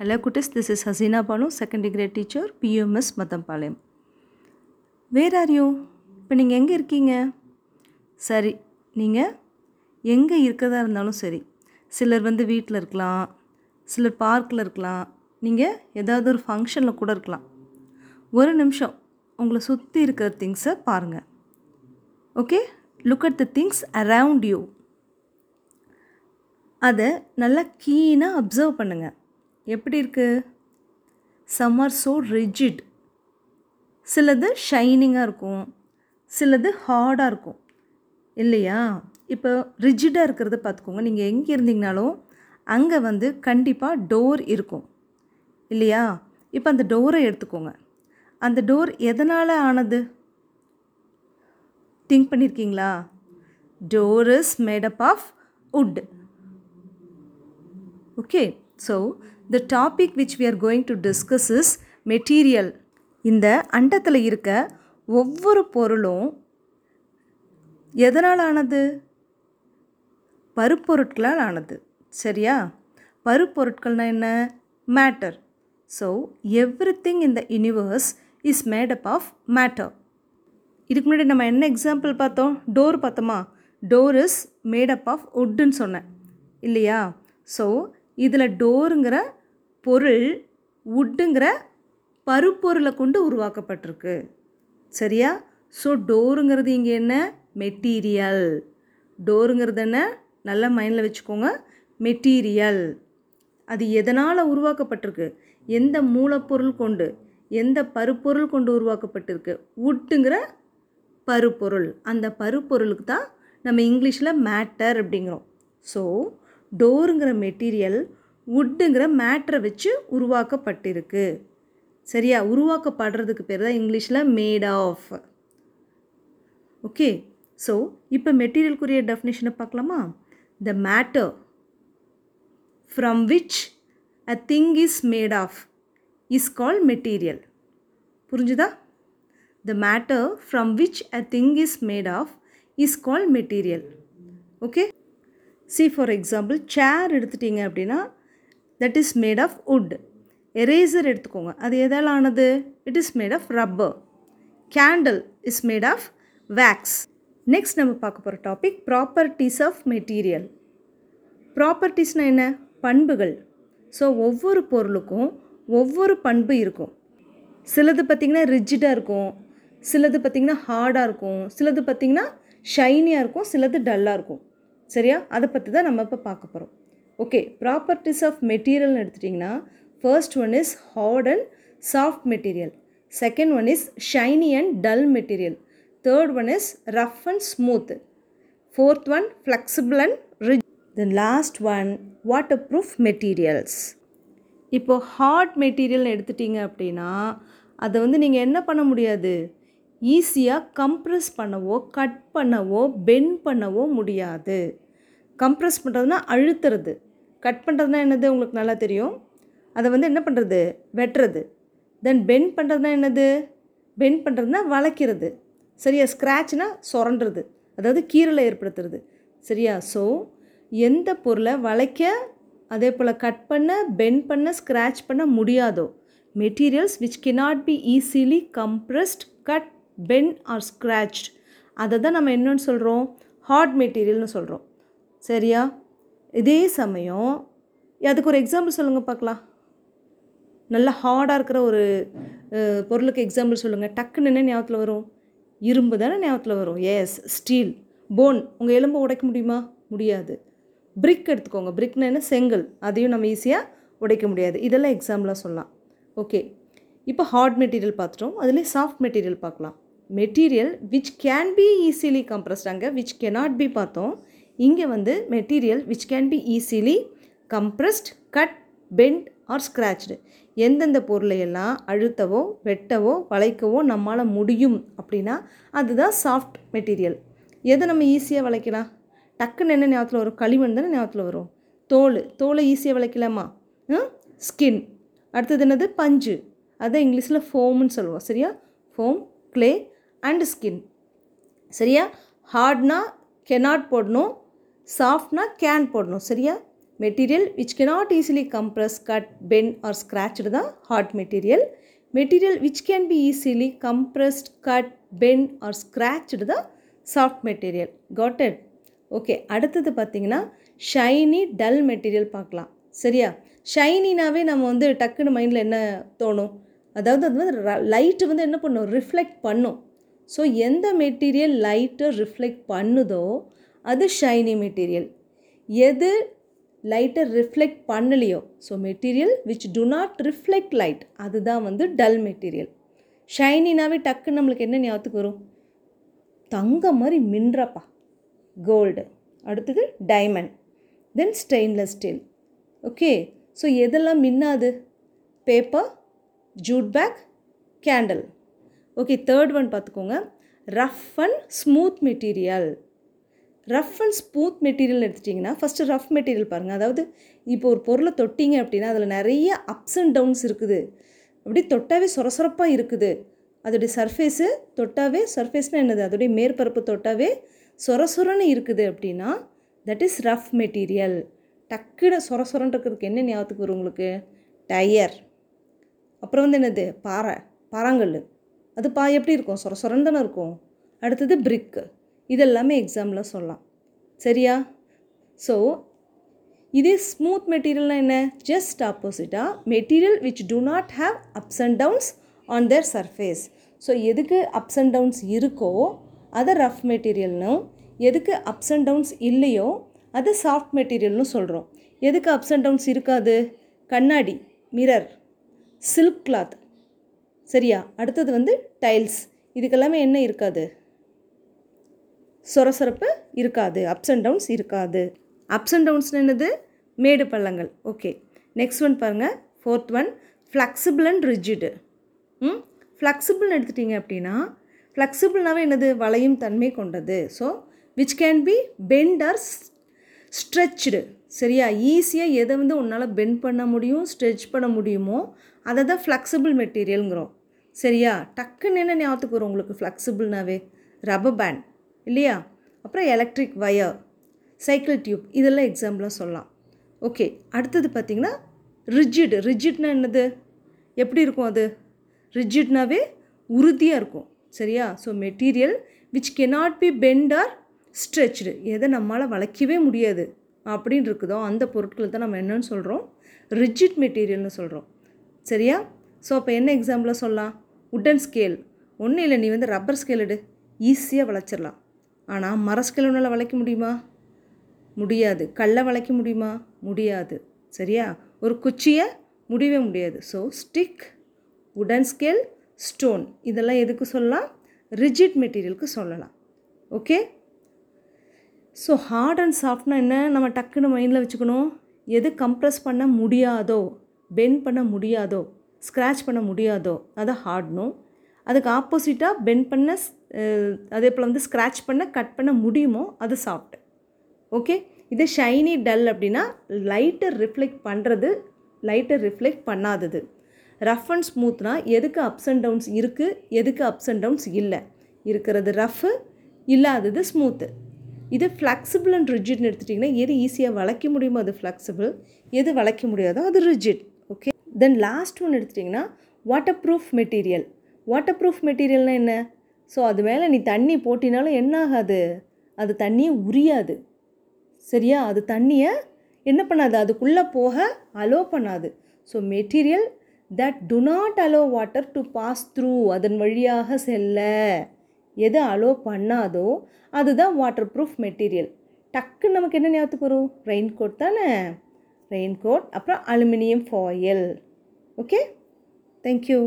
Hello குட்டிஸ். This is Hasina Banu second grade teacher PUMS Mathampalayam where are you இப்போ நீங்கள் எங்கே இருக்கீங்க? சரி நீங்கள் எங்கே இருக்கதா இருந்தாலும் சரி சிலர் வந்து வீட்டில் இருக்கலாம் சிலர் பார்க்கில் இருக்கலாம் நீங்கள் ஏதாவது ஒரு ஃபங்க்ஷனில் கூட இருக்கலாம். ஒரு நிமிஷம் உங்களை சுற்றி இருக்கிற திங்ஸை பாருங்கள் okay look at the things around you அதை நல்லா கீனாக அப்சர்வ் பண்ணுங்கள் எப்படி இருக்குது சம் ஆர் ஸோ ரிஜிட் சிலது ஷைனிங்காக இருக்கும். சிலது ஹார்டாக இருக்கும். இல்லையா? இப்போ ரிஜிடாக இருக்கிறத பார்த்துக்கோங்க. நீங்கள் எங்கே இருந்தீங்கனாலும் அங்கே வந்து கண்டிப்பாக டோர் இருக்கும். இல்லையா? இப்போ அந்த டோரை எடுத்துக்கோங்க. அந்த டோர் எதனால் ஆனது? திங்க் பண்ணியிருக்கீங்களா door is made up of wood okay so the topic which we are going to discuss is material. இந்த அண்டத்தில் இருக்க ஒவ்வொரு பொருளும் எதனால் ஆனது பருப்பொருட்களால் ஆனது சரியா? பருப்பொருட்கள்னால் என்ன? Matter so everything in the universe is made up of matter இதுக்கு முன்னாடி நம்ம என்ன எக்ஸாம்பிள் பார்த்தோம்? டோர் பார்த்தோமா? Door is made up of உட்டுன்னு சொன்னேன். இல்லையா? ஸோ இதில் டோருங்கிற பொருள் உட்டுங்கிற பருப்பொருளை கொண்டு உருவாக்கப்பட்டிருக்கு. சரியா? ஸோ டோருங்கிறது இங்கே என்ன? மெட்டீரியல். டோருங்கிறது என்ன? நல்லா மைண்டில் வச்சுக்கோங்க. மெட்டீரியல். அது எதனால் உருவாக்கப்பட்டிருக்கு? எந்த மூலப்பொருள் கொண்டு எந்த பருப்பொருள் கொண்டு உருவாக்கப்பட்டிருக்கு? உட்டுங்கிற பருப்பொருள். அந்த பருப்பொருளுக்கு தான் நம்ம இங்கிலீஷில் மேட்டர் அப்படிங்கிறோம். ஸோ டோருங்கிற மெட்டீரியல் உட்டுங்கிற மேட்டரை வச்சு உருவாக்கப்பட்டிருக்கு. சரியா? உருவாக்கப்படுறதுக்கு பேர் தான் இங்கிலீஷில் மேட் ஆஃப் ஓகே ஸோ இப்போ மெட்டீரியலுக்குரிய டெஃபினேஷனை பார்க்கலாமா? The matter from which a thing is made of is call material புரிஞ்சுதா? The matter from which a thing is made of is call material okay see for example chair எடுத்துட்டீங்க அப்படின்னா that is made of wood eraser எடுத்துக்கோங்க. அது எதால் ஆனது it is made of rubber candle is made of wax next நம்ம பார்க்க போகிற topic properties of material ப்ராப்பர்ட்டிஸ்னால் என்ன? பண்புகள். ஸோ ஒவ்வொரு பொருளுக்கும் ஒவ்வொரு பண்பு இருக்கும். சிலது பார்த்திங்கன்னா ரிஜிடாக இருக்கும். சிலது பார்த்திங்கன்னா ஹார்டாக இருக்கும். சிலது பார்த்திங்கன்னா ஷைனியாக இருக்கும். சிலது டல்லாக இருக்கும். சரியா? அதை பற்றி தான் நம்ம இப்போ பார்க்க போகிறோம் ஓகே ப்ராப்பர்ட்டிஸ் ஆஃப் மெட்டீரியல்னு எடுத்துட்டிங்கன்னா first one is hard and soft material second one is shiny and dull material third one is rough and smooth fourth one flexible and rigid then last one waterproof materials இப்போது hard மெட்டீரியல்னு எடுத்துட்டிங்க அப்படின்னா அதை வந்து நீங்கள் என்ன பண்ண முடியாது? ஈஸியாக கம்ப்ரெஸ் பண்ணவோ கட் பண்ணவோ பென் பண்ணவோ முடியாது. கம்ப்ரெஸ் பண்ணுறதுனா அழுத்துறது. கட் பண்ணுறதுனா என்னது? உங்களுக்கு நல்லா தெரியும். அதை வந்து என்ன பண்ணுறது வெட்டுறது. தென் பென் பண்ணுறதுனா என்னது? பென் பண்ணுறதுனா வளைக்கிறது. சரியா? ஸ்க்ராட்ச்னா சுரண்டுறது. அதாவது கீரலை ஏற்படுத்துறது. சரியா? ஸோ எந்த பொருளை வளைக்க அதே போல் கட் பண்ண பென் பண்ண ஸ்க்ராட்ச் பண்ண முடியாதோ materials which cannot be easily compressed cut bend or scratch அதை தான் நம்ம என்னன்னு சொல்கிறோம் ஹார்ட் மெட்டீரியல்னு சொல்கிறோம் சரியா? இதே சமயம் அதுக்கு ஒரு எக்ஸாம்பிள் சொல்லுங்கள் பார்க்கலாம். நல்ல ஹார்டாக இருக்கிற ஒரு பொருளுக்கு எக்ஸாம்பிள் சொல்லுங்கள் டக்குன்னு என்ன ஞாபகத்தில் வரும்? இரும்பு தானே ஞாபகத்தில் வரும்? எஸ் ஸ்டீல் போன் உங்கள் எலும்பை உடைக்க முடியுமா? முடியாது. பிரிக் எடுத்துக்கோங்க. பிரிக்னா என்ன? செங்கல். அதையும் நம்ம ஈஸியாக உடைக்க முடியாது. இதெல்லாம் எக்ஸாம்பிளாக சொல்லலாம். ஓகே இப்போ ஹார்ட் மெட்டீரியல் பார்த்துட்டோம். அதுலேயே சாஃப்ட் மெட்டீரியல் பார்க்கலாம். Material which can be easily compressed அங்கே விச் கெனாட் பி பார்த்தோம். இங்கே வந்து material which can be easily compressed cut bent or scratched எந்தெந்த பொருளையெல்லாம் அழுத்தவோ வெட்டவோ வளைக்கவோ நம்மளால் முடியும் அப்படின்னா அதுதான் சாஃப்ட் மெட்டீரியல் எதை நம்ம ஈஸியாக வளைக்கலாம்? டக்குன்னு என்ன ஞாபகத்தில் வரும்? களிமண் தானே ஞாபகத்தில் வரும்? தோல். தோலை ஈஸியாக வளைக்கலாமா? ஸ்கின் அடுத்தது என்னது? பஞ்சு. அதான் இங்கிலீஷில் ஃபோம்னு சொல்லுவோம். சரியா? Foam clay and skin. சரியா? ஹார்ட்னா கெனாட் போடணும். சாஃப்ட்னா கேன் போடணும். சரியா? Material which cannot easily compress cut bend or scratched தான் hard material material which can be easily compressed cut bend or scratched தான் soft material got it okay அடுத்தது பார்த்தீங்கன்னா ஷைனி டல் மெட்டீரியல் பார்க்கலாம். சரியா? ஷைனினாவே நம்ம வந்து டக்குன்னு மைண்டில் என்ன தோணும்? அதாவது அது வந்து லைட்டு வந்து என்ன பண்ணும்? ரிஃப்ளெக்ட் பண்ணும். ஸோ எந்த மெட்டீரியல் லைட்டை ரிஃப்ளெக்ட் பண்ணுதோ அது ஷைனி மெட்டீரியல் எது லைட்டை reflect பண்ணலையோ so material which do not reflect light அதுதான் வந்து டல் மெட்டீரியல் ஷைனினாவே டக்குன்னு நம்மளுக்கு என்ன ஞாபகத்துக்கு வரும்? தங்கம் மாதிரி மின்றப்பா? கோல்டு அடுத்தது diamond then stainless steel okay so எதெல்லாம் மின்னாது? Paper jute bag candle okay third one பார்த்துக்கோங்க rough and smooth material rough and smooth material எடுத்துட்டிங்கன்னா ஃபஸ்ட்டு ரஃப் மெட்டீரியல் பாருங்கள் அதாவது இப்போ ஒரு பொருளை தொட்டிங்க அப்படின்னா அதில் நிறைய அப்ஸ் அண்ட் டவுன்ஸ் இருக்குது. அப்படி தொட்டாவே சொரசொரப்பாக இருக்குது. அதோடைய சர்ஃபேஸு தொட்டாவே சர்ஃபேஸ்னால் என்னது? அதோடைய மேற்பரப்பு தொட்டாவே சொர சொரன்னு இருக்குது அப்படின்னா தட் இஸ் ரஃப் மெட்டீரியல் டக்குன்னு சொர இருக்கிறதுக்கு என்ன ஞாபகத்துக்கு வரும் உங்களுக்கு? டயர் அப்புறம் வந்து என்னது? பாறை. பாறாங்கல் அது பா எப்படி இருக்கும்? சொர சொரன்னு தானே இருக்கும். அடுத்தது பிரிக்கு இதெல்லாமே எக்ஸாமில் சொல்லலாம். சரியா? ஸோ இதே ஸ்மூத் மெட்டீரியல்னால் என்ன? ஜஸ்ட் ஆப்போசிட்டாக material which do not have ups and downs on their surface so எதுக்கு அப்ஸ் அண்ட் டவுன்ஸ் இருக்கோ அதை ரஃப் மெட்டீரியல்னும் எதுக்கு அப்ஸ் அண்ட் டவுன்ஸ் இல்லையோ அது சாஃப்ட் மெட்டீரியல்னு சொல்கிறோம் எதுக்கு அப்ஸ் அண்ட் டவுன்ஸ் இருக்காது? கண்ணாடி மிரர் சில்க் கிளாத் சரியா? அடுத்தது வந்து டைல்ஸ் இதுக்கெல்லாமே என்ன இருக்காது? சொரசொரப்பு இருக்காது. அப்ஸ் அண்ட் டவுன்ஸ் இருக்காது. அப்ஸ் அண்ட் டவுன்ஸ் என்னது? மேடு பள்ளங்கள். ஓகே நெக்ஸ்ட் ஒன் பாருங்கள் fourth one flexible and rigid ம்? ஃப்ளெக்சிபிள்னு எடுத்துட்டிங்க அப்படின்னா ஃப்ளெக்சிபிள்னாவே என்னது? வளையும் தன்மை கொண்டது. So which can be bent or stretched சரியா? ஈஸியாக எதை வந்து உன்னால் பெண்ட் பண்ண முடியும் ஸ்ட்ரெச் பண்ண முடியுமோ அதை தான் ஃப்ளெக்சிபிள் மெட்டீரியலுங்கிறோம் சரியா? டக்குன்னு என்ன ஞாபகத்துக்கு வரும் உங்களுக்கு ஃப்ளெக்சிபிள்னாவே ரப்பர் பேண்ட் இல்லையா? அப்புறம் எலக்ட்ரிக் வயர் சைக்கிள் டியூப் இதெல்லாம் எக்ஸாம்பிளாக சொல்லலாம். ஓகே அடுத்தது பார்த்திங்கன்னா ரிஜிட் ரிஜிட்னா என்னது? எப்படி இருக்கும் அது? ரிஜிட்னாவே உறுதியாக இருக்கும். சரியா? So material which cannot be bent or stretched எதை நம்மளால் வளைக்கவே முடியாது. அப்படின்னு இருக்குதோ அந்த பொருட்களை தான் நம்ம என்னன்னு சொல்கிறோம் ரிஜிட் மெட்டீரியல்னு சொல்கிறோம் சரியா? ஸோ அப்போ என்ன எக்ஸாம்பிளாக சொல்லலாம்? உட்டன் ஸ்கேல் ஒன்றும் இல்லை நீ வந்து ரப்பர் ஸ்கேல் எடு. ஈஸியாக வளைச்சிடலாம் ஆனால் மர ஸ்கேல் உன்னால் வளைக்க முடியுமா? முடியாது. கல்லை வளைக்க முடியுமா? முடியாது. சரியா? ஒரு குச்சியை முடியவே முடியாது. ஸோ ஸ்டிக் உடன் ஸ்கேல் ஸ்டோன் இதெல்லாம் எதுக்கு சொல்லலாம்? ரிஜிட் மெட்டீரியலுக்கு சொல்லலாம். ஓகே ஸோ ஹார்ட் அண்ட் சாஃப்ட்னா என்ன? நம்ம டக்குன்னு மைண்டில் வச்சுக்கணும். எது கம்ப்ரெஸ் பண்ண முடியாதோ. பெண்ட் பண்ண முடியாதோ ஸ்க்ராட்ச் பண்ண முடியாதோ அதை ஹார்ட்னும் அதுக்கு ஆப்போசிட்டாக பெண்ட் பண்ண அதே போல் வந்து ஸ்க்ராட்ச் பண்ண கட் பண்ண முடியுமோ அது சாஃப்ட் ஓகே இது ஷைனி டல் அப்படின்னா லைட்டை ரிஃப்ளெக்ட் பண்ணுறது லைட்டை ரிஃப்ளெக்ட் பண்ணாதது. ரஃப் அண்ட் ஸ்மூத்னா எதுக்கு அப்ஸ் அண்ட் டவுன்ஸ் இருக்குது எதுக்கு அப்ஸ் அண்ட் டவுன்ஸ் இல்லை? இருக்கிறது ரஃப்பு இல்லாதது ஸ்மூத்து இது ஃப்ளெக்சிபிள் அண்ட் ரிஜிட்னு எடுத்துட்டிங்கன்னா எது ஈஸியாக வளைக்க முடியுமோ அது ஃப்ளெக்சிபிள் எது வளைக்க முடியாதோ அது ரிஜிட் தென் லாஸ்ட் ஒன்று எடுத்துட்டிங்கன்னா waterproof material waterproof மெட்டீரியல்னால் என்ன? ஸோ அது மேலே நீ தண்ணி போட்டினாலும் என்ன ஆகாது? அது தண்ணியை உரியாது. சரியா? அது தண்ணியை என்ன பண்ணாது? அதுக்குள்ளே போக அலோ பண்ணாது. So material that do not allow water to pass through அதன் வழியாக செல்ல. எது அலோ பண்ணாதோ அதுதான் வாட்டர் ப்ரூஃப் மெட்டீரியல் டக்குன்னு நமக்கு என்ன ஞாபகத்துக்கு வரும்? ரெயின் கோட் தானே? ரெயின் கோட் அப்புறம் aluminium foil okay thank you